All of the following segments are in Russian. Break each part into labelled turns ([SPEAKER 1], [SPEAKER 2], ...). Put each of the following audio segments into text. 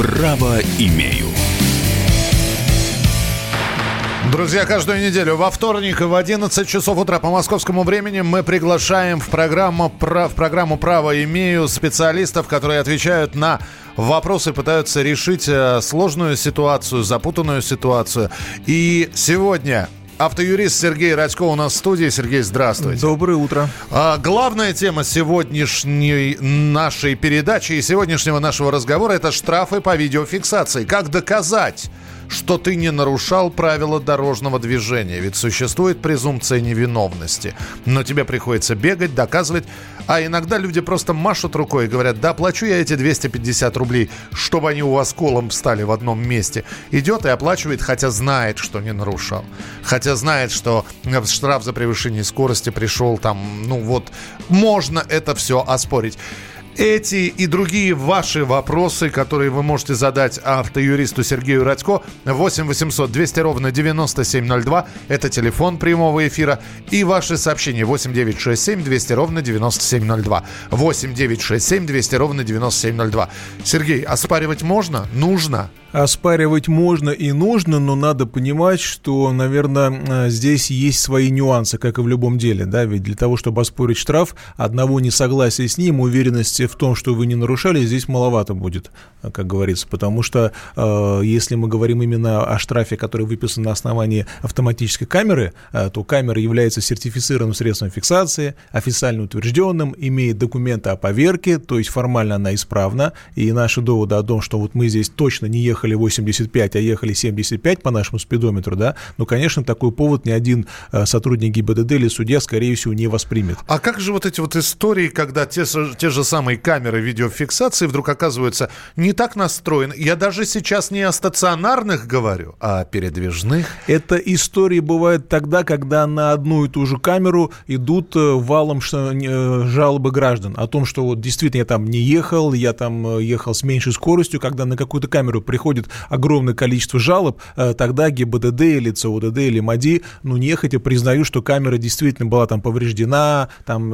[SPEAKER 1] Право имею.
[SPEAKER 2] Друзья, каждую неделю во вторник в 11 часов утра по московскому времени мы приглашаем в программу, в программу «Право имею» специалистов, которые отвечают на вопросы, пытаются решить э, сложную ситуацию, запутанную ситуацию. И сегодня автоюрист Сергей Радько у нас в студии. Сергей, здравствуйте.
[SPEAKER 3] Доброе утро.
[SPEAKER 2] А, главная тема сегодняшней нашей передачи и сегодняшнего нашего разговора – это штрафы по видеофиксации. Как доказать, что ты не нарушал правила дорожного движения. Ведь существует презумпция невиновности. Но тебе приходится бегать, доказывать. А иногда люди просто машут рукой и говорят, да, плачу я эти 250 рублей, чтобы они у вас колом встали в одном месте. Идет и оплачивает, хотя знает, что не нарушал. Хотя знает, что штраф за превышение скорости пришел там, ну вот, можно это все оспорить. Эти и другие ваши вопросы, которые вы можете задать автоюристу Сергею Радько, 8 800 200 ровно 9702, это телефон прямого эфира, и ваши сообщения 8 967 200 ровно 9702. 8 967 200 ровно 9702. Сергей, оспаривать можно? Нужно?
[SPEAKER 3] Оспаривать можно и нужно, но надо понимать, что, наверное, здесь есть свои нюансы, как и в любом деле, да, ведь для того, чтобы оспорить штраф, одного несогласия с ним, уверенности в том, что вы не нарушали, здесь маловато будет, как говорится, потому что э, если мы говорим именно о штрафе, который выписан на основании автоматической камеры, э, то камера является сертифицированным средством фиксации, официально утвержденным, имеет документы о поверке, то есть формально она исправна, и наши доводы о том, что вот мы здесь точно не ехали 85, а ехали 75 по нашему спидометру, да, ну, конечно, такой повод ни один э, сотрудник ГИБДД или судья, скорее всего, не воспримет.
[SPEAKER 2] А как же вот эти вот истории, когда те, те же самые камеры видеофиксации вдруг оказываются не так настроены. Я даже сейчас не о стационарных говорю, а о передвижных.
[SPEAKER 3] Это истории бывают тогда, когда на одну и ту же камеру идут э, валом э, жалобы граждан о том, что вот действительно я там не ехал, я там ехал с меньшей скоростью, когда на какую-то камеру приходит огромное количество жалоб, тогда ГИБДД или ЦУДД или МАДИ, ну, нехотя признаю, что камера действительно была там повреждена, там,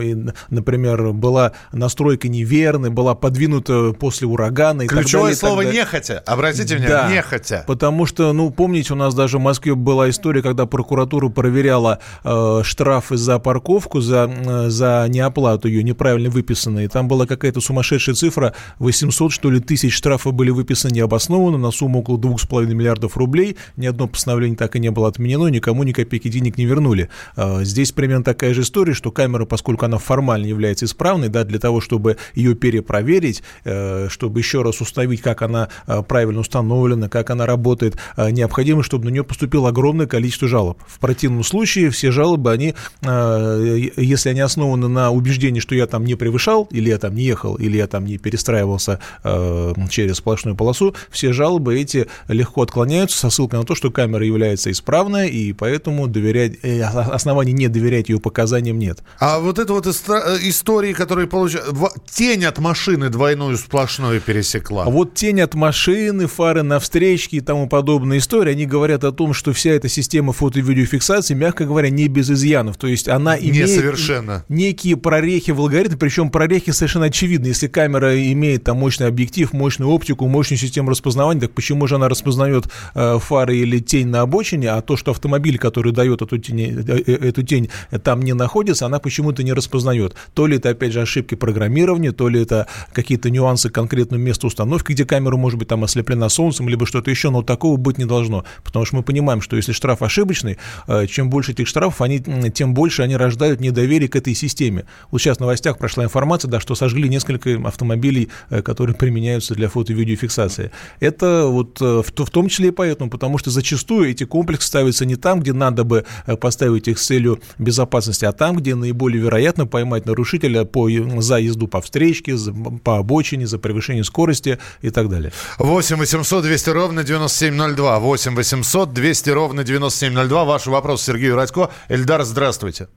[SPEAKER 3] например, была настройка неверной, была подвинута после урагана. И
[SPEAKER 2] Ключевое
[SPEAKER 3] так
[SPEAKER 2] далее, слово «нехотя». Обратите внимание, да, «нехотя».
[SPEAKER 3] Потому что, ну, помните, у нас даже в Москве была история, когда прокуратура проверяла э, штрафы за парковку, за, э, за неоплату ее, неправильно выписанные. Там была какая-то сумасшедшая цифра, 800, что ли, тысяч штрафов были выписаны необоснованно на сумму около 2,5 миллиардов рублей. Ни одно постановление так и не было отменено, никому ни копейки денег не вернули. Э, здесь примерно такая же история, что камера, поскольку она формально является исправной, да, для того, чтобы ее перепроверить, э, чтобы еще раз установить, как она э, правильно установлена, как она работает, э, необходимо, чтобы на нее поступило огромное количество жалоб. В противном случае все жалобы, они, если они основаны на убеждении, что я там не превышал, или я там не ехал, или я там не перестраивался через сплошную полосу, все жалобы эти легко отклоняются со ссылкой на то, что камера является исправной, и поэтому доверять, оснований не доверять ее показаниям нет.
[SPEAKER 2] А вот это вот истории, которые получают... Тень от машины двойную сплошную пересекла.
[SPEAKER 3] А вот тень от машины, фары на встречке и тому подобные истории, они говорят о том, что вся эта система фото- и видеофиксации, мягко говоря, не без изъянов. То есть она имеет
[SPEAKER 2] совершенно.
[SPEAKER 3] некие прорехи в алгоритме, причем прорехи совершенно очевидны. Если камера имеет там мощный объектив, мощную оптику, мощную систему распознавания, так почему же она распознает э, фары или тень на обочине, а то, что автомобиль, который дает эту тень, э, э, эту тень там не находится, она почему-то не распознает. То ли это, опять же, ошибки программирования, то ли это какие-то нюансы конкретного места установки, где камера может быть там ослеплена солнцем, либо что-то еще, но такого быть не должно, потому что мы понимаем, что если штраф ошибочный, чем больше этих штрафов, они, тем больше они рождают недоверие к этой системе. Вот сейчас в новостях прошла информация, да, что сожгли несколько автомобилей, которые применяются для фото- и видеофиксации. Это вот в, в том числе и поэтому, потому что зачастую эти комплексы ставятся не там, где надо бы поставить их с целью безопасности, а там, где наиболее вероятно поймать нарушителя по, за езду по встречке, за, по обочине, за превышение скорости и так далее.
[SPEAKER 2] 8 800 200 ровно 9702. 8 800 200 ровно 9702. Ваш вопрос Сергею Радько. Эльдар, здравствуйте.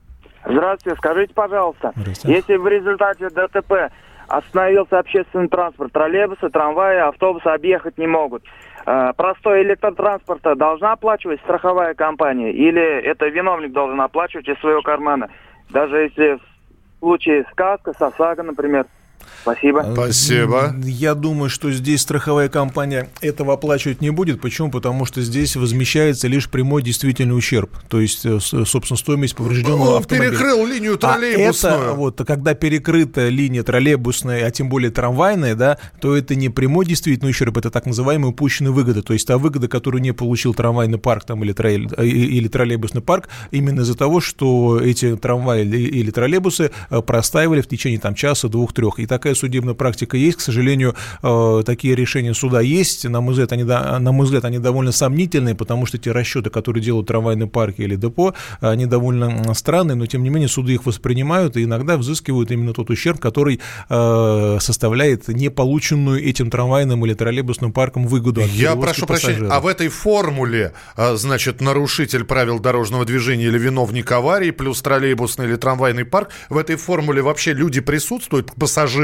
[SPEAKER 1] Здравствуйте. Скажите, пожалуйста, Здравствуйте. если в результате ДТП остановился общественный транспорт, троллейбусы, трамваи, автобусы объехать не могут, э, простой электротранспорт должна оплачивать страховая компания или это виновник должен оплачивать из своего кармана? Даже если в случае сказка, САСАГО, например – Спасибо. Э,
[SPEAKER 2] Спасибо.
[SPEAKER 3] Я думаю, что здесь страховая компания этого оплачивать не будет. Почему? Потому что здесь возмещается лишь прямой действительный ущерб. То есть, э, собственно, стоимость поврежденного Он автомобиля.
[SPEAKER 2] перекрыл линию троллейбусную.
[SPEAKER 3] А это, вот, когда перекрыта линия троллейбусная, а тем более трамвайная, да, то это не прямой действительный ущерб, это так называемая упущенная выгода. То есть та выгода, которую не получил трамвайный парк там, или, троллей, э, или троллейбусный парк, именно из-за того, что эти трамваи или троллейбусы простаивали в течение там, часа, двух, трех. И такая судебная практика есть. К сожалению, э, такие решения суда есть. На мой взгляд, они, на мой взгляд, они довольно сомнительные, потому что те расчеты, которые делают трамвайные парки или депо, они довольно странные, но тем не менее суды их воспринимают и иногда взыскивают именно тот ущерб, который э, составляет не полученную этим трамвайным или троллейбусным парком выгоду.
[SPEAKER 2] Я прошу прощения, а в этой формуле, э, значит, нарушитель правил дорожного движения или виновник аварии, плюс троллейбусный или трамвайный парк, в этой формуле вообще люди присутствуют, пассажиры,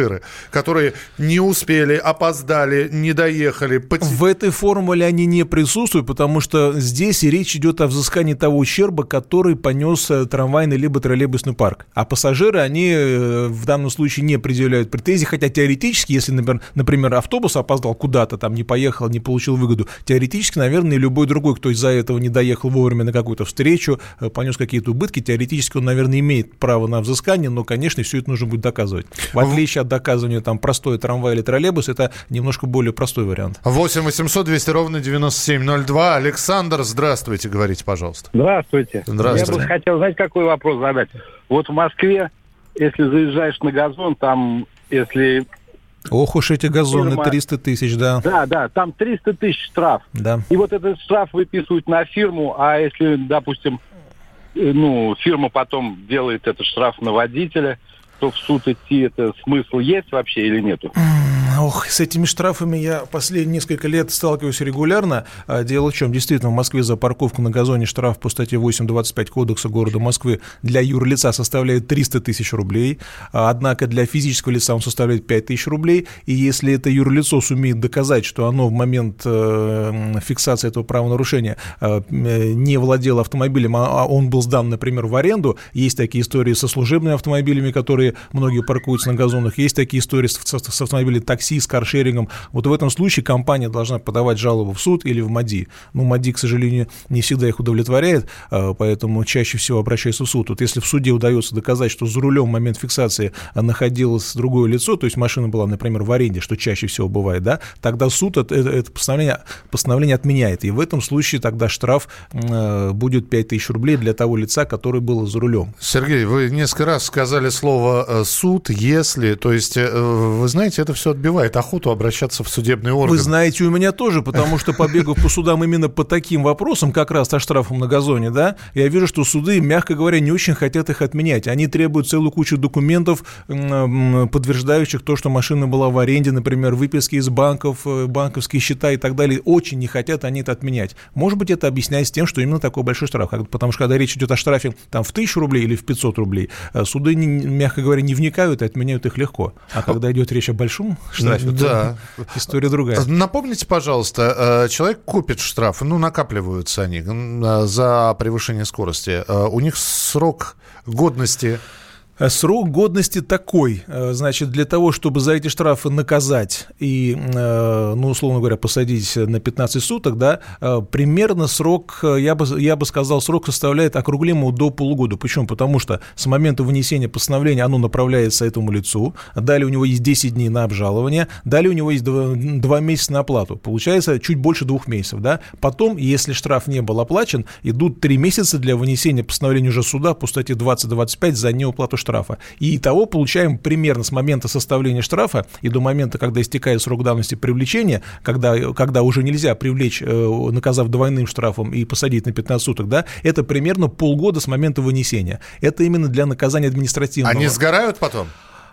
[SPEAKER 2] которые не успели, опоздали, не доехали.
[SPEAKER 3] В этой формуле они не присутствуют, потому что здесь речь идет о взыскании того ущерба, который понес э, трамвайный либо троллейбусный парк. А пассажиры, они э, в данном случае не предъявляют претензий, хотя теоретически, если, например, например автобус опоздал куда-то, там не поехал, не получил выгоду, теоретически, наверное, любой другой, кто из-за этого не доехал вовремя на какую-то встречу, э, понес какие-то убытки, теоретически он, наверное, имеет право на взыскание, но, конечно, все это нужно будет доказывать. В отличие от использованию там простой трамвай или троллейбус, это немножко более простой вариант.
[SPEAKER 2] 8 800 200 ровно 9702. Александр, здравствуйте, говорите, пожалуйста.
[SPEAKER 4] Здравствуйте.
[SPEAKER 2] Здравствуйте.
[SPEAKER 4] Я бы хотел, знаете, какой вопрос задать? Вот в Москве, если заезжаешь на газон, там, если
[SPEAKER 3] Ох уж эти газоны, фирма... 300 тысяч, да.
[SPEAKER 4] Да, да, там 300 тысяч штраф.
[SPEAKER 3] Да.
[SPEAKER 4] И вот этот штраф выписывают на фирму, а если, допустим, э, ну, фирма потом делает этот штраф на водителя, то в суд идти, это смысл есть вообще или нету?
[SPEAKER 3] Ох, с этими штрафами я последние несколько лет сталкиваюсь регулярно. А дело в чем? Действительно, в Москве за парковку на газоне штраф по статье 8.25 Кодекса города Москвы для юрлица составляет 300 тысяч рублей. А, однако для физического лица он составляет 5 тысяч рублей. И если это юрлицо сумеет доказать, что оно в момент э, фиксации этого правонарушения э, не владело автомобилем, а, а он был сдан, например, в аренду, есть такие истории со служебными автомобилями, которые многие паркуются на газонах, есть такие истории с, с, с автомобилями такси, с каршерингом. Вот в этом случае компания должна подавать жалобу в суд или в МАДИ. Ну, МАДИ, к сожалению, не всегда их удовлетворяет, а, поэтому чаще всего обращаются в суд. Вот если в суде удается доказать, что за рулем в момент фиксации находилось другое лицо, то есть машина была, например, в аренде, что чаще всего бывает, да, тогда суд это, это постановление, постановление отменяет. И в этом случае тогда штраф э, будет 5000 рублей для того лица, который был за рулем.
[SPEAKER 2] Сергей, вы несколько раз сказали слово э, «суд», «если», то есть, э, вы знаете, это все отбивает охоту обращаться в судебные органы.
[SPEAKER 3] Вы знаете, у меня тоже, потому что побегав по судам именно по таким вопросам, как раз о штрафом на газоне, да, я вижу, что суды, мягко говоря, не очень хотят их отменять. Они требуют целую кучу документов, подтверждающих то, что машина была в аренде, например, выписки из банков, э, банковские счета и так далее. Очень не хотят они это отменять. Может быть, это объясняется тем, что именно такой большой штраф. Потому что когда речь идет о штрафе там, в тысячу рублей или в 500 рублей, суды, мягко говоря, не вникают и отменяют их легко. А когда идет речь о большом штрафе.
[SPEAKER 2] Да.
[SPEAKER 3] История другая.
[SPEAKER 2] Напомните, пожалуйста, э, человек купит штраф, ну, накапливаются они э, за превышение скорости. Э, у них срок годности
[SPEAKER 3] срок годности такой, э, значит, для того, чтобы за эти штрафы наказать и, э, ну, условно говоря, посадить на 15 суток, да, примерно срок, я бы, я бы сказал, срок составляет округлимо до полугода. Почему? Потому что с момента вынесения постановления оно направляется этому лицу, далее у него есть 10 дней на обжалование, далее у него есть 2, 2 месяца на оплату. Получается чуть больше двух месяцев, да. Потом, если штраф не был оплачен, идут 3 месяца для вынесения постановления уже суда по статье 20-25 за неуплату штрафа. И того получаем примерно с момента составления штрафа и до момента, когда истекает срок давности привлечения, когда, когда уже нельзя привлечь, э, наказав двойным штрафом и посадить на 15 суток, да, это примерно полгода с момента вынесения. Это именно для наказания административного.
[SPEAKER 2] Они сгорают потом?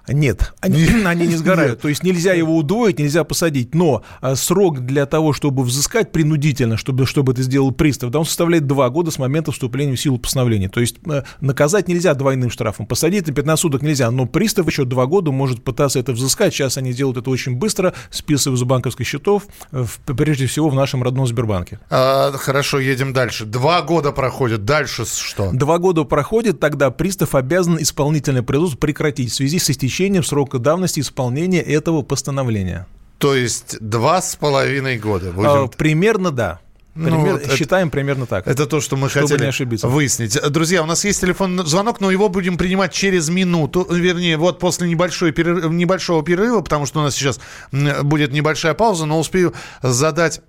[SPEAKER 3] Нет, они, они не сгорают. То есть нельзя его удвоить, нельзя посадить. Но а, срок для того, чтобы взыскать принудительно, чтобы, чтобы это сделал пристав, да, он составляет два года с момента вступления в силу постановления. То есть э, наказать нельзя двойным штрафом, посадить на 15 суток нельзя. Но пристав еще два года может пытаться это взыскать. Сейчас они делают это очень быстро, списывая с банковских счетов, прежде всего в нашем родном Сбербанке.
[SPEAKER 2] А, хорошо, едем дальше. Два года проходят. Дальше что?
[SPEAKER 3] Два года проходит, тогда пристав обязан исполнительное производство прекратить в связи с истечением истечением срока давности исполнения этого постановления.
[SPEAKER 2] То есть два с половиной года? Будем...
[SPEAKER 3] А, примерно да. Ну, Пример, ну, считаем это, примерно так.
[SPEAKER 2] Это то, что мы чтобы хотели не ошибиться. выяснить. Друзья, у нас есть телефонный звонок, но его будем принимать через минуту. Вернее, вот после небольшой перерыва, небольшого перерыва, потому что у нас сейчас будет небольшая пауза, но успею задать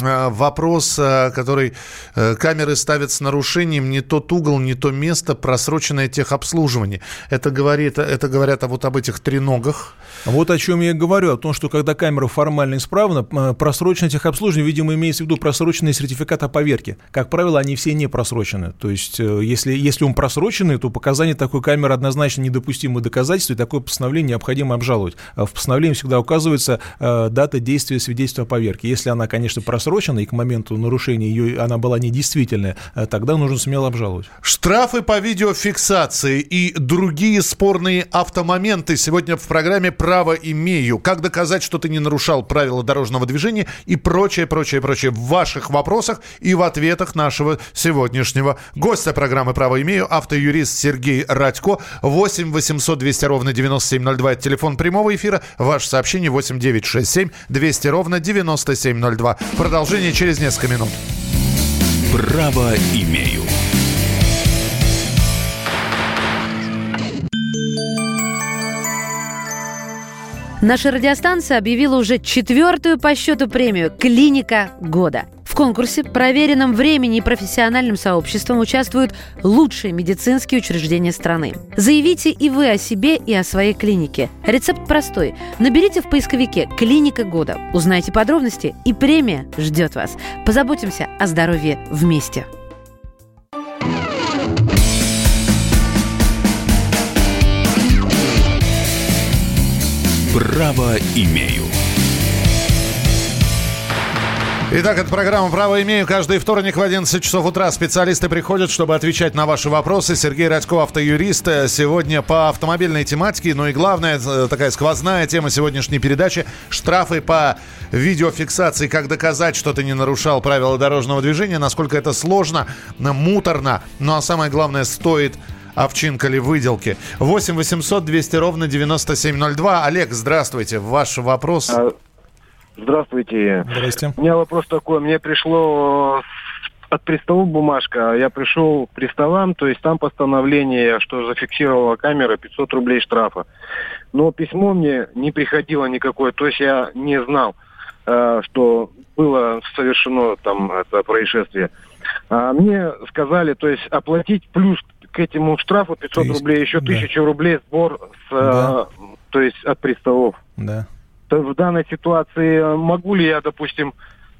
[SPEAKER 2] вопрос, э, который э, камеры ставят с нарушением не тот угол, не то место, просроченное техобслуживание. Это, говорит, это говорят вот об этих треногах.
[SPEAKER 3] Вот о чем я говорю, о том, что когда камера формально исправна, просроченное техобслуживание, видимо, имеется в виду просроченный сертификат о поверке. Как правило, они все не просрочены. То есть, если, если он просроченный, то показания такой камеры однозначно недопустимы доказательства, и такое постановление необходимо обжаловать. А в постановлении всегда указывается дата действия свидетельства о поверке. Если она, конечно, просрочена, просрочена, и к моменту нарушения ее, она была недействительная, э, тогда нужно смело обжаловать.
[SPEAKER 2] Штрафы по видеофиксации и другие спорные автомоменты сегодня в программе «Право имею». Как доказать, что ты не нарушал правила дорожного движения и прочее, прочее, прочее в ваших вопросах и в ответах нашего сегодняшнего гостя программы «Право имею» автоюрист Сергей Радько. 8 800 200 ровно 9702. Это телефон прямого эфира. Ваше сообщение 8 967 200 ровно 9702. Продолжение через несколько минут.
[SPEAKER 5] Право имею.
[SPEAKER 6] Наша радиостанция объявила уже четвертую по счету премию «Клиника года». В конкурсе, проверенном времени и профессиональным сообществом, участвуют лучшие медицинские учреждения страны. Заявите и вы о себе, и о своей клинике. Рецепт простой. Наберите в поисковике «Клиника года», узнайте подробности, и премия ждет вас. Позаботимся о здоровье вместе.
[SPEAKER 5] Право имею.
[SPEAKER 2] Итак, это программа «Право имею». Каждый вторник в 11 часов утра специалисты приходят, чтобы отвечать на ваши вопросы. Сергей Радько, автоюрист. Сегодня по автомобильной тематике. Ну и главная, э, такая сквозная тема сегодняшней передачи – штрафы по видеофиксации. Как доказать, что ты не нарушал правила дорожного движения, насколько это сложно, муторно. Ну а самое главное, стоит овчинка ли выделки. 8 800 200 ровно 9702. Олег, здравствуйте. Ваш вопрос. А,
[SPEAKER 7] Здравствуйте.
[SPEAKER 3] Здрасте.
[SPEAKER 7] У меня вопрос такой. Мне пришло от приставов бумажка. Я пришел к приставам, то есть там постановление, что зафиксировала камера 500 рублей штрафа. Но письмо мне не приходило никакое, то есть я не знал, э, что было совершено там это происшествие. А мне сказали, то есть оплатить плюс к этому штрафу 500 есть, рублей, еще да. 1000 рублей сбор с, да. э, то есть от приставов.
[SPEAKER 3] Да
[SPEAKER 7] в данной ситуации э, могу ли я, допустим,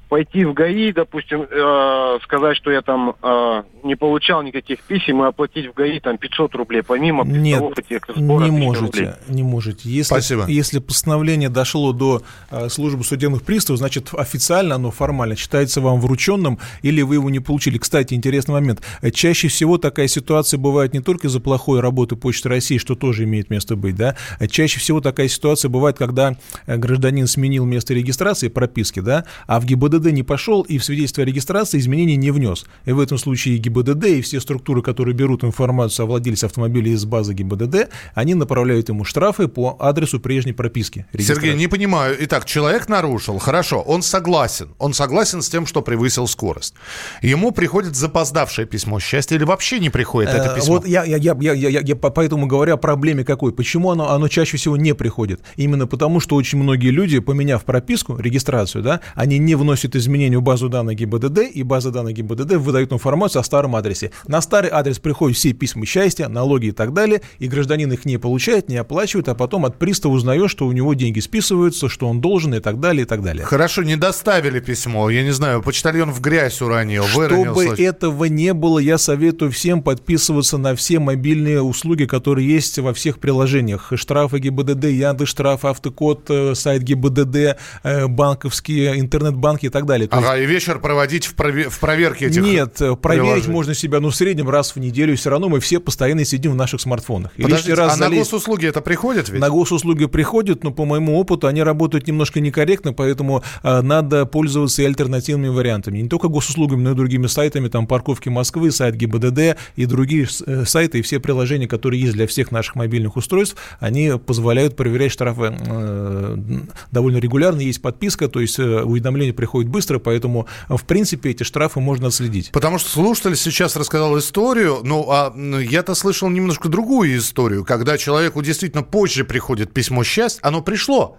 [SPEAKER 7] пойти в ГАИ, допустим, э, сказать, что я там э, не получал никаких писем и оплатить в ГАИ там 500 рублей, помимо
[SPEAKER 3] Нет, этих сборов, не можете, рублей. не можете. Если, Спасибо. Если постановление дошло до э, службы судебных приставов, значит, официально оно формально считается вам врученным или вы его не получили. Кстати, интересный момент. Чаще всего такая ситуация бывает не только из-за плохой работы Почты России, что тоже имеет место быть, да, чаще всего такая ситуация бывает, когда э, гражданин сменил место регистрации прописки, да, а в ГИБДД ГИБДД не пошел и в свидетельстве о регистрации изменений не внес. И в этом случае ГИБДД, и все структуры, которые берут информацию о владельце автомобиля из базы ГИБДД, они направляют ему штрафы по адресу прежней прописки.
[SPEAKER 2] Сергей, не понимаю. Итак, человек нарушил, хорошо, он согласен. Он согласен с тем, что превысил скорость. Ему приходит запоздавшее письмо счастья или вообще не приходит это
[SPEAKER 3] Э,
[SPEAKER 2] письмо?
[SPEAKER 3] Вот я, я, я, я, я, я по- поэтому говорю о проблеме какой. Почему оно, оно чаще всего не приходит? Именно потому, что очень многие люди, поменяв прописку, регистрацию, да, они не вносят изменения в базу данных ГИБДД, и база данных ГИБДД выдают информацию о старом адресе. На старый адрес приходят все письма счастья, налоги и так далее, и гражданин их не получает, не оплачивает, а потом от пристава узнает, что у него деньги списываются, что он должен и так далее, и так далее.
[SPEAKER 2] Хорошо, не доставили письмо. Я не знаю, почтальон в грязь уронил, выронил.
[SPEAKER 3] Чтобы этого не было, я советую всем подписываться на все мобильные услуги, которые есть во всех приложениях. Штрафы ГИБДД, Яндекс штраф, автокод, э, сайт ГИБДД, э, банковские, интернет-банки и так далее. То
[SPEAKER 2] Ага, и вечер проводить в, прове- в проверке этих
[SPEAKER 3] Нет, э, проверить
[SPEAKER 2] приложений.
[SPEAKER 3] можно себя, ну, в среднем раз в неделю. Все равно мы все постоянно сидим в наших смартфонах. И
[SPEAKER 2] Подождите,
[SPEAKER 3] раз
[SPEAKER 2] а на
[SPEAKER 3] залезть-
[SPEAKER 2] госуслуги это приходит ведь?
[SPEAKER 3] на госуслуги приходят, но по моему опыту они работают немножко некорректно, поэтому э, надо пользоваться и альтернативными вариантами. Не только госуслугами, но и другими сайтами, там парковки Москвы, сайт ГИБДД и другие э, сайты и все приложения, которые есть для всех наших мобильных устройств, они позволяют проверять штрафы э, довольно регулярно. Есть подписка, то есть э, уведомление приходит быстро, поэтому э, в принципе эти штрафы можно отследить.
[SPEAKER 2] Потому что слушатель сейчас рассказал историю, ну, а м, я-то слышал немножко другую историю, когда человеку действительно позже приходит письмо счастья, оно пришло.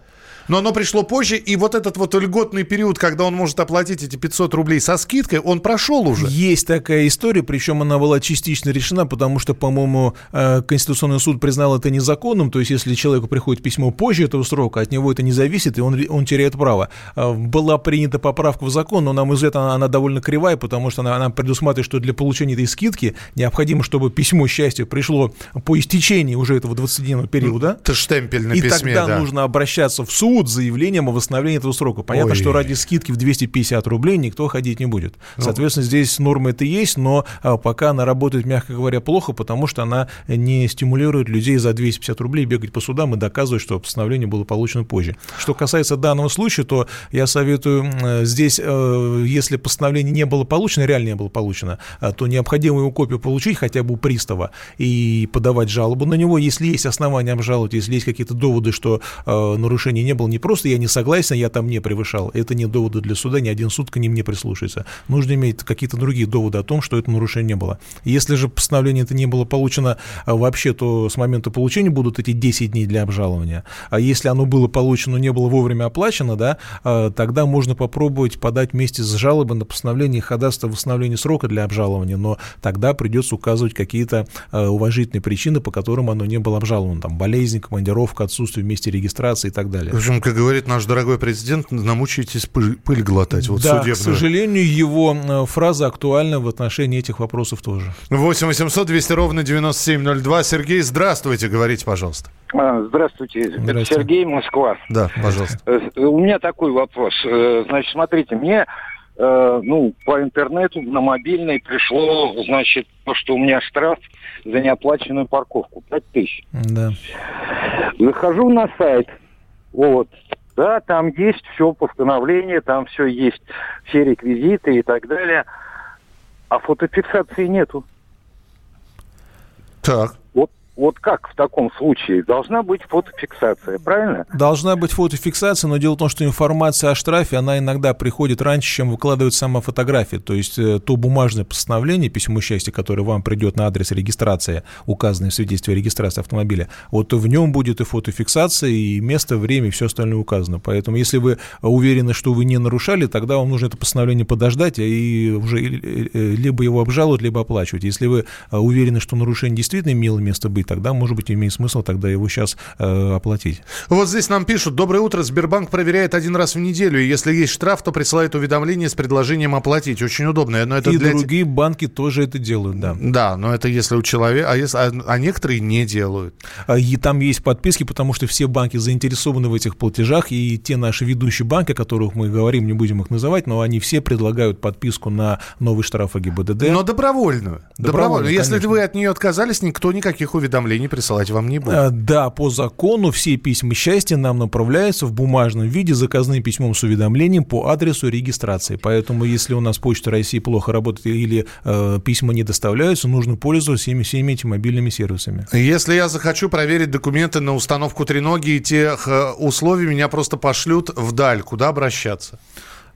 [SPEAKER 2] Но оно пришло позже, и вот этот вот льготный период, когда он может оплатить эти 500 рублей со скидкой, он прошел уже.
[SPEAKER 3] Есть такая история, причем она была частично решена, потому что, по-моему, э, Конституционный суд признал это незаконным, то есть если человеку приходит письмо позже этого срока, от него это не зависит, и он, он теряет право. Э, Была принята поправка в закон, но, на мой взгляд, она, она довольно кривая, потому что она, она предусматривает, что для получения этой скидки необходимо, чтобы письмо счастья пришло по истечении уже этого 20-дневного периода.
[SPEAKER 2] Это штемпель на
[SPEAKER 3] И
[SPEAKER 2] письме,
[SPEAKER 3] тогда
[SPEAKER 2] да.
[SPEAKER 3] нужно обращаться в суд с заявлением о восстановлении этого срока. Понятно,
[SPEAKER 2] Ой.
[SPEAKER 3] что ради скидки в 250 рублей никто ходить не будет.
[SPEAKER 2] Ну.
[SPEAKER 3] Соответственно, здесь норма это есть, но а, пока она работает, мягко говоря, плохо, потому что она не стимулирует людей за 250 рублей бегать по судам и доказывать, что постановление было получено позже. Что касается данного случая, то я советую э, здесь, э, если постановление не было получено, реально не было получено, а, то необходимо его копию получить хотя бы у пристава и подавать жалобу на него, если есть основания обжаловать, если есть какие-то доводы, что э, нарушения не было, не просто я не согласен, я там не превышал, это не доводы для суда, ни один суд к ним не прислушается. Нужно иметь какие-то другие доводы о том, что это нарушение было. Если же постановление это не было получено а, вообще, то с момента получения будут эти 10 дней для обжалования. А если оно было получено, но не было вовремя оплачено, да, а, тогда можно попробовать подать вместе с жалобой на постановление ходатайства о восстановлении срока для обжалования, но тогда придется указывать какие-то а, уважительные причины, по которым оно не было обжаловано. Там болезнь, командировка, отсутствие в месте регистрации и так далее.
[SPEAKER 2] Общем, как говорит наш дорогой президент, намучаетесь пыль, пыль глотать. Вот
[SPEAKER 3] да,
[SPEAKER 2] судебную.
[SPEAKER 3] к сожалению, его э, фраза актуальна в отношении этих вопросов тоже.
[SPEAKER 2] 8 800 200 ровно 9702. Сергей, здравствуйте, говорите, пожалуйста.
[SPEAKER 8] А, Здравствуйте, это
[SPEAKER 3] Здрасте.
[SPEAKER 8] Сергей, Москва.
[SPEAKER 2] Да, пожалуйста.
[SPEAKER 8] Э, У меня такой вопрос. Э, Значит, смотрите, мне э, ну, по интернету на мобильный пришло, значит, то, что у меня штраф за неоплаченную парковку. 5 тысяч.
[SPEAKER 3] Да.
[SPEAKER 8] Захожу на сайт, вот, да, там есть все постановление, там все есть, все реквизиты и так далее, а фотофиксации нету.
[SPEAKER 2] Так.
[SPEAKER 8] Вот, как в таком случае? Должна быть фотофиксация, правильно?
[SPEAKER 3] Должна быть фотофиксация, но дело в том, что информация о штрафе, она иногда приходит раньше, чем выкладывает сама фотография. То есть э, то бумажное постановление, письмо счастья, которое вам придет на адрес регистрации, указанное в свидетельстве о регистрации автомобиля, вот в нем будет и фотофиксация, и место, время, и все остальное указано. Поэтому если вы уверены, что вы не нарушали, тогда вам нужно это постановление подождать и уже э, э, либо его обжаловать, либо оплачивать. Если вы уверены, что нарушение действительно имело место быть, тогда, может быть, имеет смысл тогда его сейчас э, оплатить.
[SPEAKER 2] Вот здесь нам пишут. Доброе утро. Сбербанк проверяет один раз в неделю. И если есть штраф, то присылает уведомление с предложением оплатить. Очень удобно. Но это
[SPEAKER 3] и
[SPEAKER 2] для...
[SPEAKER 3] другие банки тоже это делают, да.
[SPEAKER 2] Да, но это если у человека... А, если... а, а некоторые не делают.
[SPEAKER 3] А, И там есть подписки, потому что все банки заинтересованы в этих платежах, и те наши ведущие банки, о которых мы говорим, не будем их называть, но они все предлагают подписку на новый штраф ГИБДД.
[SPEAKER 2] Но добровольную. Добровольную.
[SPEAKER 3] Добровольную,
[SPEAKER 2] Если
[SPEAKER 3] конечно.
[SPEAKER 2] вы от нее отказались, никто никаких уведомлений уведомлений присылать вам не будут. А,
[SPEAKER 3] да, по закону все письма счастья нам направляются в бумажном виде заказным письмом с уведомлением по адресу регистрации. Поэтому, если у нас Почта России плохо работает или э, письма не доставляются, нужно пользоваться всеми, всеми этими мобильными сервисами.
[SPEAKER 2] Если я захочу проверить документы на установку треноги и тех э, условий, меня просто пошлют вдаль. Куда обращаться?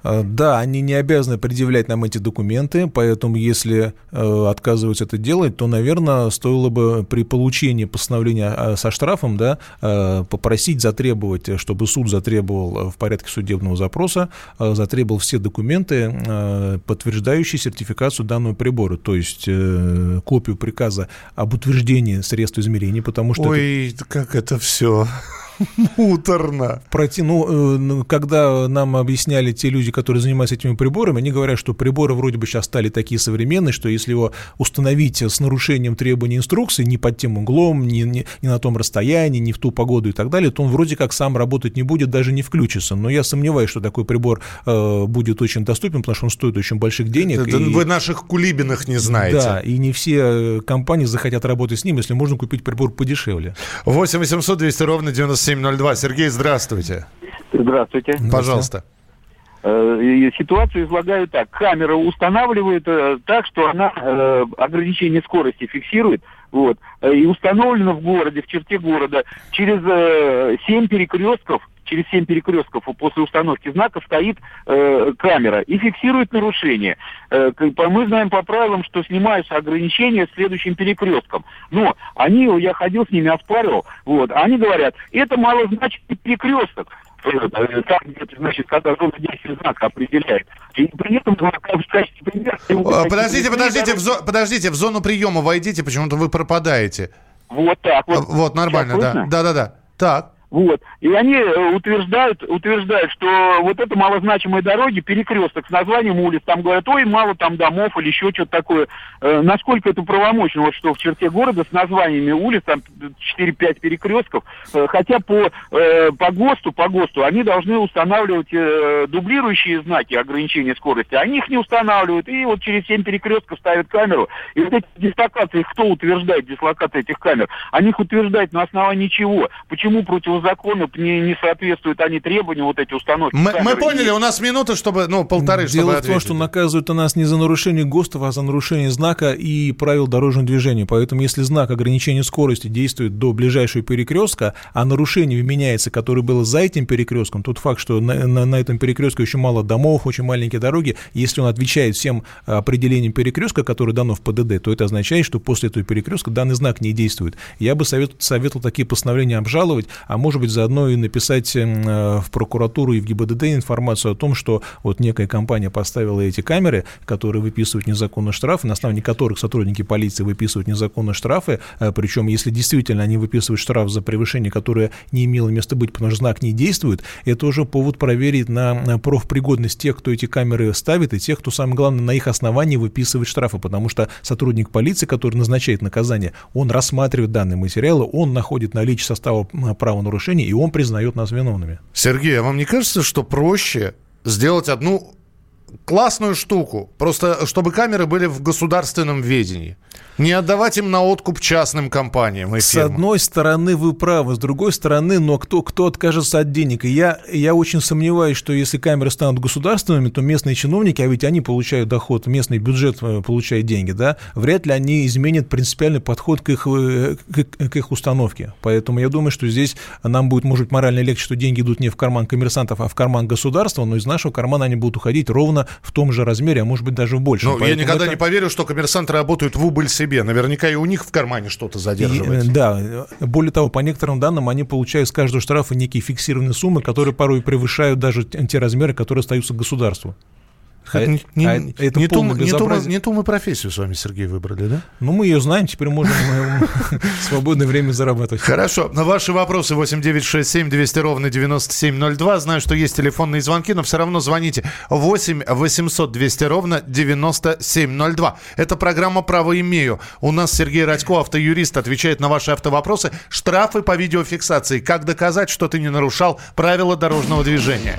[SPEAKER 3] Э, да, они не обязаны предъявлять нам эти документы, поэтому если э, отказываются это делать, то, наверное, стоило бы при получении постановления э, со штрафом да, э, попросить затребовать, чтобы суд затребовал в порядке судебного запроса, э, затребовал все документы, э, подтверждающие сертификацию данного прибора, то есть э, копию приказа об утверждении средств измерения, потому что...
[SPEAKER 2] Ой, это... как это все Муторно.
[SPEAKER 3] Пройти, ну, э, ну, когда нам объясняли те люди, которые занимаются этими приборами, они говорят, что приборы вроде бы сейчас стали такие современные, что если его установить с нарушением требований инструкции, не под тем углом, не, не, не на том расстоянии, не в ту погоду и так далее, то он вроде как сам работать не будет, даже не включится. Но я сомневаюсь, что такой прибор э, будет очень доступен, потому что он стоит очень больших денег.
[SPEAKER 2] Это, и... Вы наших кулибиных не знаете.
[SPEAKER 3] Да, и не все компании захотят работать с ним, если можно купить прибор подешевле.
[SPEAKER 2] 8 800 200 ровно 90 9702. Сергей, здравствуйте.
[SPEAKER 9] Здравствуйте.
[SPEAKER 2] Пожалуйста.
[SPEAKER 9] Э, ситуацию излагаю так. Камера устанавливает э, так, что она э, ограничение скорости фиксирует. Вот. И установлено в городе, в черте города, через 7 перекрестков через семь перекрестков после установки знака стоит э, камера и фиксирует нарушение. Э, мы знаем по правилам, что снимаются ограничения следующим перекрестком. Но они, я ходил с ними, оспаривал, вот, они говорят, это малозначный перекресток э, там где-то, значит, когда зона действия знака определяет. И при этом в качестве
[SPEAKER 2] примера... Подождите, подождите, в зо... подождите, в зону приема войдите, почему-то вы пропадаете.
[SPEAKER 9] Вот так вот.
[SPEAKER 2] Вот, нормально, да. Да-да-да. Так.
[SPEAKER 9] Вот. И они э, утверждают, утверждают, что вот это малозначимые дороги, перекресток с названием улиц, там говорят, ой, мало там домов или еще что-то такое. Э, насколько это правомочно, вот что в черте города с названиями улиц, там 4-5 перекрестков, э, хотя по, э, по ГОСТу, по ГОСТу они должны устанавливать э, дублирующие знаки ограничения скорости, они их не устанавливают, и вот через 7 перекрестков ставят камеру. И вот эти дислокации, кто утверждает дислокации этих камер? Они их утверждают на основании чего? Почему против закону не, не соответствуют они требованиям, вот эти установки.
[SPEAKER 2] Мы, мы поняли, у нас минута, чтобы, ну, полторы,
[SPEAKER 3] Дело
[SPEAKER 2] чтобы
[SPEAKER 3] в том, что наказывают у нас не за нарушение ГОСТов, а за нарушение знака и правил дорожного движения. Поэтому, если знак ограничения скорости действует до ближайшего перекрестка, а нарушение вменяется, которое было за этим перекрестком, тот факт, что на, на, на этом перекрестке очень мало домов, очень маленькие дороги, если он отвечает всем определениям перекрестка, которое дано в ПДД, то это означает, что после этого перекрестка данный знак не действует. Я бы совет, советовал такие постановления обжаловать, а может быть, заодно и написать эм, э, в прокуратуру и в ГИБДД информацию о том, что вот некая компания поставила эти камеры, которые выписывают незаконные штрафы, на основании которых сотрудники полиции выписывают незаконные штрафы, э, причем если действительно они выписывают штраф за превышение, которое не имело места быть, потому что знак не действует, это уже повод проверить на профпригодность тех, кто эти камеры ставит, и тех, кто, самое главное, на их основании выписывает штрафы, потому что сотрудник полиции, который назначает наказание, он рассматривает данные материалы, он находит наличие состава правонарушения, нарушений, и он признает нас виновными.
[SPEAKER 2] Сергей, а вам не кажется, что проще сделать одну классную штуку, просто чтобы камеры были в государственном ведении? Не отдавать им на откуп частным компаниям и
[SPEAKER 3] С одной стороны, вы правы, с другой стороны, но кто, кто откажется от денег? И я, я очень сомневаюсь, что если камеры станут государственными, то местные чиновники, а ведь они получают доход, местный бюджет э, получает деньги, да, вряд ли они изменят принципиальный подход к их, э, к, к их установке. Поэтому я думаю, что здесь нам будет, может, морально легче, что деньги идут не в карман коммерсантов, а в карман государства, но из нашего кармана они будут уходить ровно в том же размере, а может быть даже в большем.
[SPEAKER 2] Ну, я никогда это... не поверю, что коммерсанты работают в убыль себе. Наверняка и у них в кармане что-то задерживается.
[SPEAKER 3] И, да. Более того, по некоторым данным, они получают с каждого штрафа некие фиксированные суммы, которые порой превышают даже те размеры, которые остаются государству.
[SPEAKER 2] А, не, не, а это не, ту, не, ту, не ту мы профессию с вами, Сергей, выбрали, да?
[SPEAKER 3] Ну, мы ее знаем, теперь можем свободное время зарабатывать.
[SPEAKER 2] Хорошо. На ваши вопросы 8967 200 ровно 9702. Знаю, что есть телефонные звонки, но все равно звоните 8 800 200 ровно 9702. Это программа «Право имею». У нас Сергей Радько, автоюрист, отвечает на ваши автовопросы. Штрафы по видеофиксации. Как доказать, что ты не нарушал правила дорожного движения?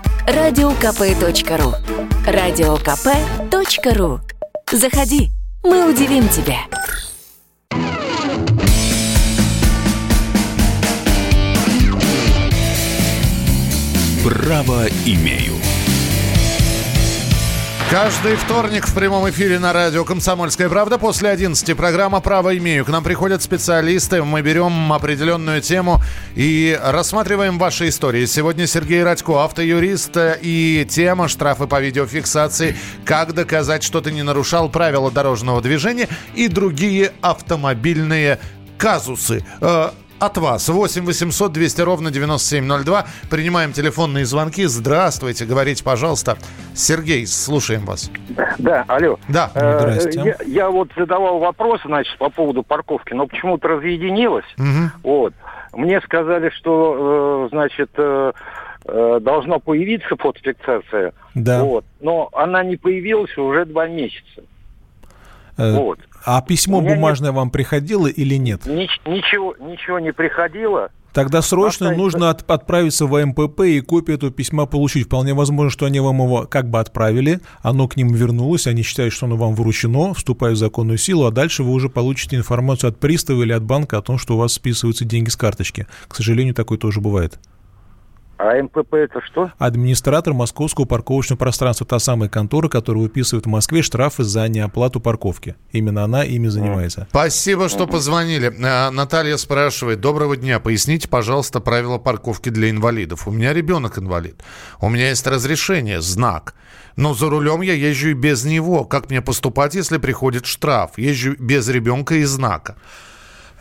[SPEAKER 10] Радиокп.ру Радиокп.ру Заходи, мы удивим тебя.
[SPEAKER 5] Право имею.
[SPEAKER 2] Каждый вторник в прямом эфире на радио «Комсомольская правда» после 11 программа «Право имею». К нам приходят специалисты, мы берем определенную тему и рассматриваем ваши истории. Сегодня Сергей Радько, автоюрист, и тема «Штрафы по видеофиксации. Как доказать, что ты не нарушал правила дорожного движения» и другие автомобильные казусы. От вас. 8 800 200 ровно 9702. Принимаем телефонные звонки. Здравствуйте. Говорите, пожалуйста. Сергей, слушаем вас.
[SPEAKER 8] Да, алло.
[SPEAKER 2] Да.
[SPEAKER 8] Э,
[SPEAKER 3] Здрасте.
[SPEAKER 8] я, я вот задавал вопрос, значит, по поводу парковки, но почему-то разъединилось. Вот. Мне сказали, что, э, значит, э, должна появиться фотофиксация.
[SPEAKER 3] Да.
[SPEAKER 8] Вот. Но она не появилась уже два месяца.
[SPEAKER 3] Э,
[SPEAKER 8] Вот.
[SPEAKER 3] А письмо бумажное вам приходило или нет?
[SPEAKER 8] Нич- ничего, ничего не приходило.
[SPEAKER 3] Тогда срочно
[SPEAKER 8] Оставить-
[SPEAKER 3] нужно от- отправиться в МПП и копию этого письма получить. Вполне возможно, что они вам его как бы отправили, оно к ним вернулось, они считают, что оно вам вручено, вступает в законную силу, а дальше вы уже получите информацию от пристава или от банка о том, что у вас списываются деньги с карточки. К сожалению, такое тоже бывает.
[SPEAKER 8] А МПП это что?
[SPEAKER 3] Администратор московского парковочного пространства, та самая контора, которая выписывает в Москве штрафы за неоплату парковки. Именно она ими занимается.
[SPEAKER 2] Спасибо, что позвонили. Э, Наталья спрашивает. Доброго дня. Поясните, пожалуйста, правила парковки для инвалидов. У меня ребенок инвалид. У меня есть разрешение, знак. Но за рулем я езжу и без него. Как мне поступать, если приходит штраф? Езжу без ребенка и знака.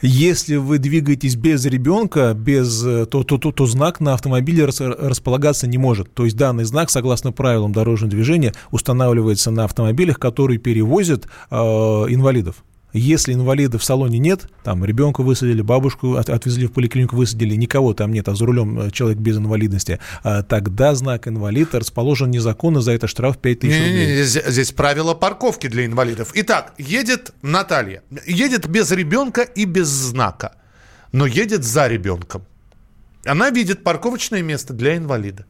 [SPEAKER 3] Если вы двигаетесь без ребенка, без, э, то, то, то, то знак на автомобиле рас- располагаться не может. То есть данный знак, согласно правилам дорожного движения, устанавливается на автомобилях, которые перевозят э, инвалидов. Если инвалида в салоне нет, там ребенка высадили, бабушку от- отвезли в поликлинику, высадили, никого там нет, а за рулем э, человек без инвалидности, а, тогда знак инвалид расположен незаконно, за это штраф 5000 рублей.
[SPEAKER 2] Не-не-не, здесь, здесь правила парковки для инвалидов. Итак, едет Наталья. Едет без ребенка и без знака. Но едет за ребенком. Она видит парковочное место для инвалида.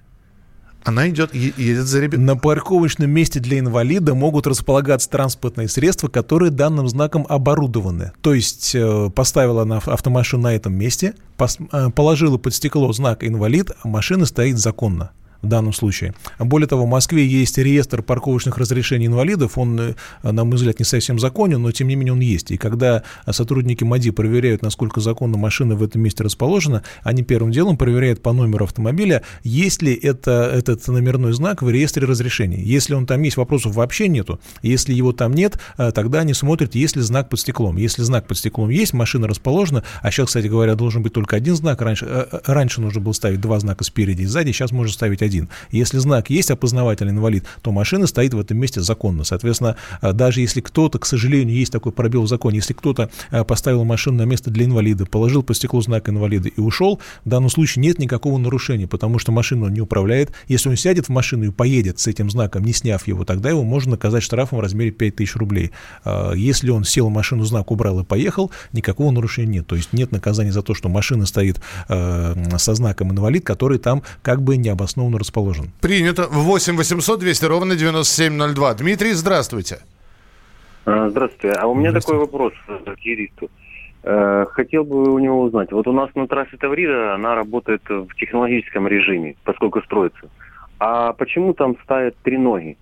[SPEAKER 2] Она идет, едет за ребенком.
[SPEAKER 3] На парковочном месте для инвалида могут располагаться транспортные средства, которые данным знаком оборудованы. То есть э, поставила она ав- автомашину на этом месте, пос- э, положила под стекло знак «инвалид», а машина стоит законно в данном случае. Более того, в Москве есть реестр парковочных разрешений инвалидов. Он, э, на мой взгляд, не совсем законен, но тем не менее он есть. И когда сотрудники МАДИ проверяют, насколько законно машина в этом месте расположена, они первым делом проверяют по номеру автомобиля, есть ли это, этот номерной знак в реестре разрешений. Если он там есть, вопросов вообще нету. Если его там нет, э, тогда они смотрят, есть ли знак под стеклом. Если знак под стеклом есть, машина расположена, а сейчас, кстати говоря, должен быть только один знак. Раньше, э, раньше нужно было ставить два знака спереди и сзади, сейчас можно ставить один. Если знак есть опознавательный инвалид, то машина стоит в этом месте законно. Соответственно, э, даже если кто-то, к сожалению, есть такой пробел в законе, если кто-то э, поставил машину на место для инвалида, положил по стеклу знак инвалида и ушел, в данном случае нет никакого нарушения, потому что машину он не управляет. Если он сядет в машину и поедет с этим знаком, не сняв его, тогда его можно наказать штрафом в размере 5000 рублей. А Если он сел в машину, знак убрал и поехал, никакого нарушения нет. То есть нет наказания за то, что машина стоит э, со знаком инвалид, который там как бы необоснованно расположен.
[SPEAKER 2] Принято. 8 800 200 ровно 9702. Дмитрий, здравствуйте.
[SPEAKER 11] А, Здравствуйте. А у меня такой вопрос э, к юристу. Э, Хотел бы у него узнать. Вот у нас на трассе Таврида она работает в технологическом режиме, поскольку строится. А почему там ставят треноги, э,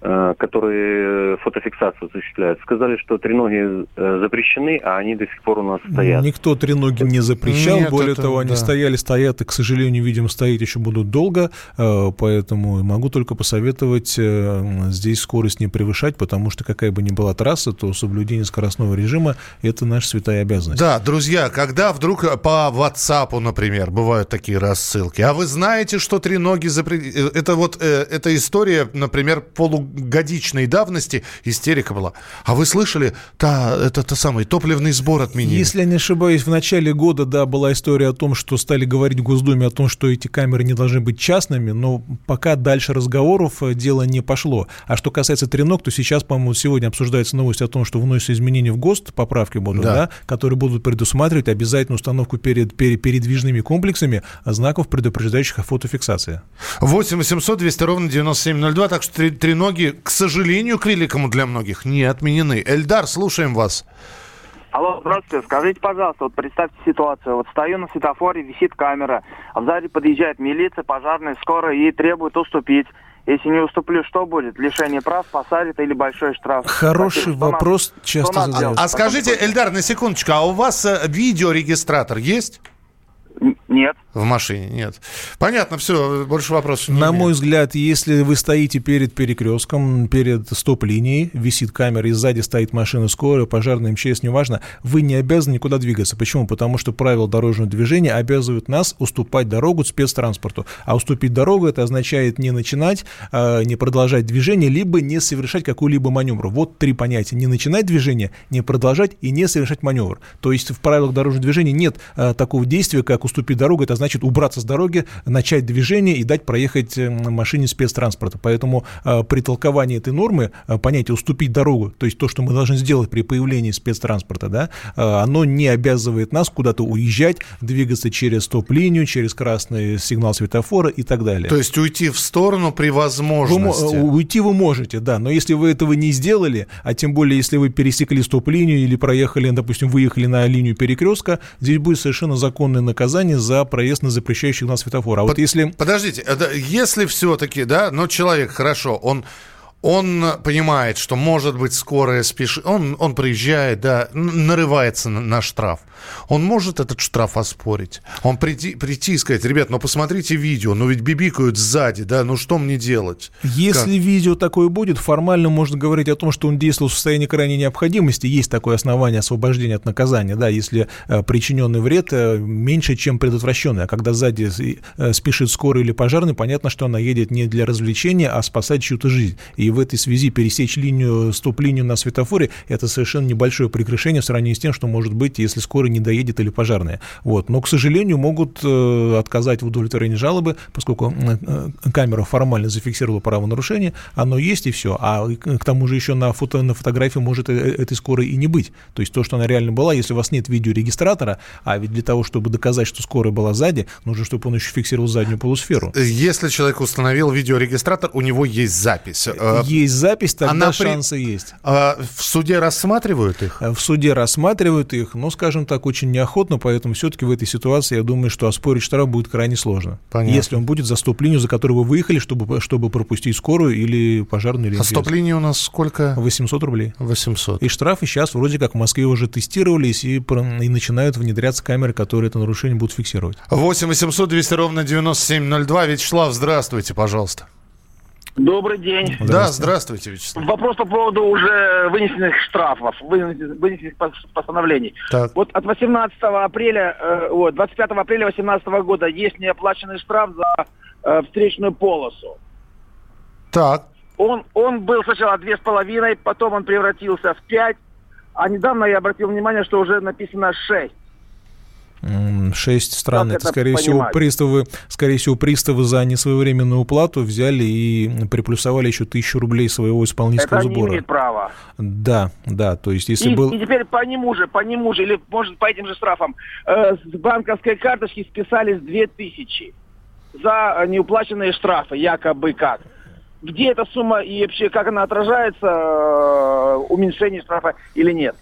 [SPEAKER 11] которые фотофиксацию осуществляют? Сказали, что треноги э, запрещены, а они до сих пор у нас стоят.
[SPEAKER 3] Никто треноги не запрещал,
[SPEAKER 2] Нет,
[SPEAKER 3] более
[SPEAKER 2] это
[SPEAKER 3] того, они
[SPEAKER 2] да.
[SPEAKER 3] стояли, стоят, и, к сожалению, видимо, стоять еще будут долго, э, поэтому могу только посоветовать э, здесь скорость не превышать, потому что какая бы ни была трасса, то соблюдение скоростного режима – это наша святая обязанность.
[SPEAKER 2] Да, друзья, когда вдруг по WhatsApp, например, бывают такие рассылки, а вы знаете, что три ноги запре... э, Это вот э, эта история, например, полу... годичной давности истерика была. А вы слышали, та, это, то самый топливный сбор отменили?
[SPEAKER 3] Если я не ошибаюсь, в начале года, да, была история о том, что стали говорить в Госдуме о том, что эти камеры не должны быть частными, но пока дальше разговоров э, дело не пошло. А что касается треног, то сейчас, по-моему, сегодня обсуждается новость о том, что вносятся изменения в ГОСТ, поправки будут, да. да, которые будут предусматривать обязательную установку перед, перед передвижными комплексами знаков, предупреждающих о фотофиксации.
[SPEAKER 2] 8 800 200 ровно 9702, так что треноги, к сожалению, к великому для многих, не отменены. Эльдар, слушаем вас.
[SPEAKER 1] Алло, здравствуйте. Скажите, пожалуйста, вот представьте ситуацию. Вот стою на светофоре, висит камера, а сзади подъезжает милиция, пожарная, скоро и требует уступить. Если не уступлю, что будет? Лишение прав, посадят или большой штраф?
[SPEAKER 3] Хороший Спасибо. вопрос, нам, часто задают.
[SPEAKER 2] А, а скажите, Эльдар, на секундочку, а у вас э, видеорегистратор есть?
[SPEAKER 1] Нет.
[SPEAKER 2] В машине нет. Понятно, все, больше вопросов не
[SPEAKER 3] На
[SPEAKER 2] имею.
[SPEAKER 3] мой взгляд, если вы стоите перед перекрестком, перед стоп-линией, висит камера, и сзади стоит машина скорая, пожарная, МЧС, неважно, вы не обязаны никуда двигаться. Почему? Потому что правила дорожного движения обязывают нас уступать дорогу спецтранспорту. А уступить дорогу это означает не начинать, э, не продолжать движение, либо не совершать какую-либо маневр. Вот три понятия. Не начинать движение, не продолжать и не совершать маневр. То есть в правилах дорожного движения нет э, такого действия, как уступить дорогу, это значит убраться с дороги, начать движение и дать проехать э, машине спецтранспорта. Поэтому э, при толковании этой нормы э, понятие «уступить дорогу», то есть то, что мы должны сделать при появлении спецтранспорта, да, оно не обязывает нас куда-то уезжать, двигаться через стоп-линию, через красный сигнал светофора и так далее.
[SPEAKER 2] То есть уйти в сторону при возможности?
[SPEAKER 3] Вы, уйти вы можете, да, но если вы этого не сделали, а тем более если вы пересекли стоп-линию или проехали, допустим, выехали на линию перекрестка, здесь будет совершенно законное наказание за проезд на запрещающих на светофор. А Под, вот если...
[SPEAKER 2] Подождите, это, если все-таки, да, но человек, хорошо, он он понимает, что, может быть, скорая спешит, он, он приезжает, да, нарывается на, на штраф. Он может этот штраф оспорить. Он прийти, прийти и сказать, ребят, ну посмотрите видео, ну ведь бибикают сзади, да, ну что мне делать?
[SPEAKER 3] Если как? видео такое будет, формально можно говорить о том, что он действовал в состоянии крайней необходимости. Есть такое основание освобождения от наказания, да, если э, причиненный вред э, меньше, чем предотвращенный. А когда сзади э, спешит скорый или пожарный, понятно, что она едет не для развлечения, а спасать чью-то жизнь. И в этой связи пересечь линию, стоп-линию на светофоре, это совершенно небольшое прегрешение в сравнении с тем, что может быть, если скорый не доедет или пожарные. Вот. Но, к сожалению, могут э, отказать в удовлетворении жалобы, поскольку э, э, камера формально зафиксировала правонарушение, оно есть и все. А к тому же еще на, фото, на фотографии может этой скорой и не быть. То есть то, что она реально была, если у вас нет видеорегистратора, а ведь для того, чтобы доказать, что скорая была сзади, нужно, чтобы он еще фиксировал заднюю полусферу.
[SPEAKER 2] Если человек установил видеорегистратор, у него есть запись.
[SPEAKER 3] Есть запись, тогда Она шансы при... есть.
[SPEAKER 2] А в суде рассматривают их?
[SPEAKER 3] В суде рассматривают их, но, скажем так, очень неохотно, поэтому все-таки в этой ситуации, я думаю, что оспорить штраф будет крайне сложно. Понятно. Если он будет за стоп-линию, за которую вы выехали, чтобы, чтобы пропустить скорую или пожарную. Или
[SPEAKER 2] а стоп-линия у нас сколько?
[SPEAKER 3] 800 рублей.
[SPEAKER 2] 800.
[SPEAKER 3] И штрафы сейчас вроде как в Москве уже тестировались и, и начинают внедряться камеры, которые это нарушение будут фиксировать.
[SPEAKER 2] 8 800 200 ровно 9702. Вячеслав, здравствуйте, пожалуйста.
[SPEAKER 12] Добрый день.
[SPEAKER 2] Здравствуйте. Да, здравствуйте, Вячеслав.
[SPEAKER 12] Вопрос по поводу уже вынесенных штрафов, вынесенных постановлений. Так. Вот от 18 апреля, э, вот, 25 апреля 2018 года есть неоплаченный штраф за э, встречную полосу.
[SPEAKER 2] Так.
[SPEAKER 12] Он, он был сначала две с половиной, потом он превратился в пять, а недавно я обратил внимание, что уже написано шесть.
[SPEAKER 3] Шесть стран. это, это, скорее понимать? всего, приставы, скорее всего, приставы за несвоевременную уплату взяли и приплюсовали еще тысячу рублей своего исполнительского
[SPEAKER 12] это
[SPEAKER 3] сбора.
[SPEAKER 12] Это имеют право.
[SPEAKER 3] Да, да, то есть если
[SPEAKER 12] и,
[SPEAKER 3] был...
[SPEAKER 12] И теперь по нему же, по нему же, или, может, по этим же штрафам, э, с банковской карточки списались две тысячи за неуплаченные штрафы, якобы как где эта сумма и вообще как она отражается, э, уменьшение штрафа или нет?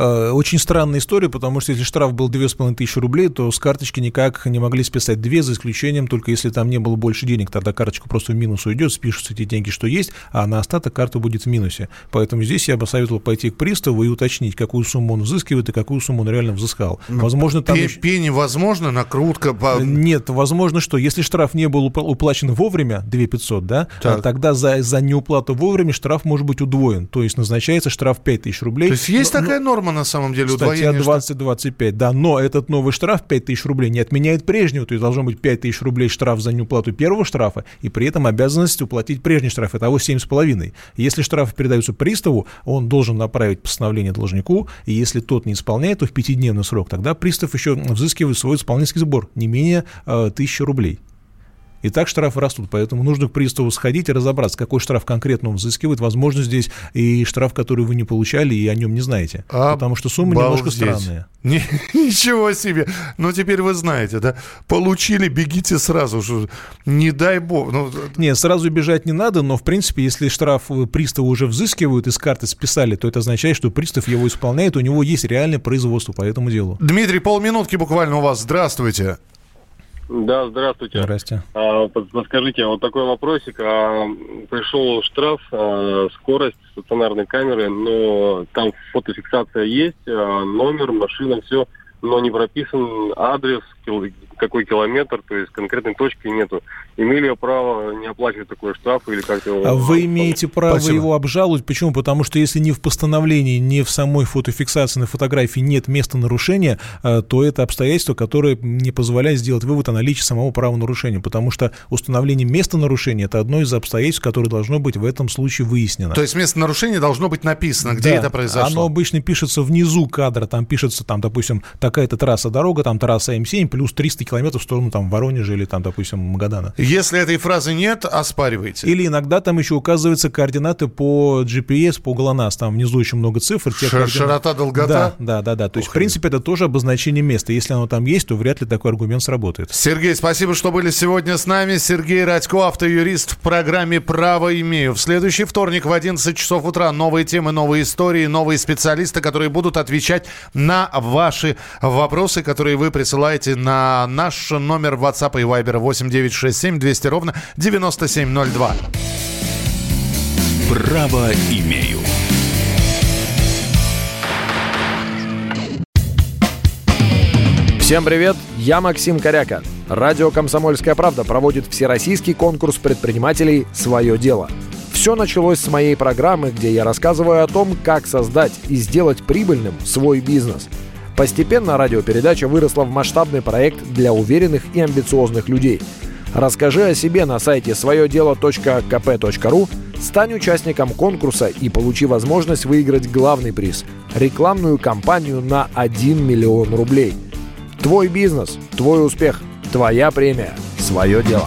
[SPEAKER 3] Э, очень странная история, потому что если штраф был 2500 рублей, то с карточки никак не могли списать 2, за исключением только если там не было больше денег, тогда карточка просто в минус уйдет, спишутся те деньги, что есть, а на остаток карта будет в минусе. Поэтому здесь я бы советовал пойти к приставу и уточнить, какую сумму он взыскивает и какую сумму он реально взыскал.
[SPEAKER 2] Ну, возможно, там... Еще... Пени возможно, накрутка?
[SPEAKER 3] По... Нет, возможно, что если штраф не был уплачен вовремя, 2500, да, так. тогда за, за неуплату вовремя штраф может быть удвоен. То есть назначается штраф 5000 рублей.
[SPEAKER 2] То есть есть но, такая норма норма на самом деле
[SPEAKER 3] Статья 20-25, да, но этот новый штраф 5 тысяч рублей не отменяет прежнего, то есть должно быть 5 тысяч рублей штраф за неуплату первого штрафа, и при этом обязанность уплатить прежний штраф, итого 7,5. Если штрафы передаются приставу, он должен направить постановление должнику, и если тот не исполняет, то в пятидневный срок, тогда пристав еще взыскивает свой исполнительский сбор, не менее э, тысячи рублей. И так штрафы растут, поэтому нужно к приставу сходить и разобраться, какой штраф конкретно он взыскивает. Возможно, здесь и штраф, который вы не получали, и о нем не знаете. А потому что сумма немножко странная.
[SPEAKER 2] Не, ничего себе. Но теперь вы знаете, да? Получили, бегите сразу же. Не дай бог. Ну...
[SPEAKER 3] Не, сразу бежать не надо, но, в принципе, если штраф приставы уже взыскивают, из карты списали, то это означает, что пристав его исполняет, у него есть реальное производство по этому делу.
[SPEAKER 2] Дмитрий, полминутки буквально у вас. Здравствуйте.
[SPEAKER 13] Да, здравствуйте.
[SPEAKER 3] Здрасте.
[SPEAKER 13] А, подскажите, вот такой вопросик. А, пришел штраф, а, скорость стационарной камеры, но там фотофиксация есть, а, номер, машина, все, но не прописан адрес, какой километр, то есть конкретной точки нету. Имели ли право не оплачивать такой штраф или как-то его...
[SPEAKER 3] А вы имеете право Спасибо. его обжаловать. Почему? Потому что если ни в постановлении, ни в самой фотофиксации на фотографии нет места нарушения, э, то это обстоятельство, которое не позволяет сделать вывод о наличии самого правонарушения. Потому что установление места нарушения – это одно из обстоятельств, которое должно быть в этом случае выяснено.
[SPEAKER 2] То есть место нарушения должно быть написано, где да, это произошло?
[SPEAKER 3] Оно обычно пишется внизу кадра, там пишется, там, допустим, такая-то трасса дорога, там трасса М7 плюс 300 километров в сторону там Воронежа или там, допустим, Магадана.
[SPEAKER 2] Если этой фразы нет, оспаривайте.
[SPEAKER 3] Или иногда там еще указываются координаты по GPS, по ГЛОНАСС. Там внизу очень много цифр.
[SPEAKER 2] Ш- координат... Широта, долгота?
[SPEAKER 3] Да, да, да. да. То Ух есть, в принципе, это тоже обозначение места. Если оно там есть, то вряд ли такой аргумент сработает.
[SPEAKER 2] Сергей, спасибо, что были сегодня с нами. Сергей Радько, автоюрист в программе «Право имею». В следующий вторник в 11 часов утра новые темы, новые истории, новые специалисты, которые будут отвечать на ваши вопросы, которые вы присылаете на наш номер WhatsApp и Viber 8967 200 ровно 9702.
[SPEAKER 5] Право имею.
[SPEAKER 14] Всем привет, я Максим Коряка. Радио «Комсомольская правда» проводит всероссийский конкурс предпринимателей «Свое дело». Все началось с моей программы, где я рассказываю о том, как создать и сделать прибыльным свой бизнес – Постепенно радиопередача выросла в масштабный проект для уверенных и амбициозных людей. Расскажи о себе на сайте своедело.кп.ру, стань участником конкурса и получи возможность выиграть главный приз – рекламную кампанию на 1 миллион рублей. Твой бизнес, твой успех, твоя премия, свое дело.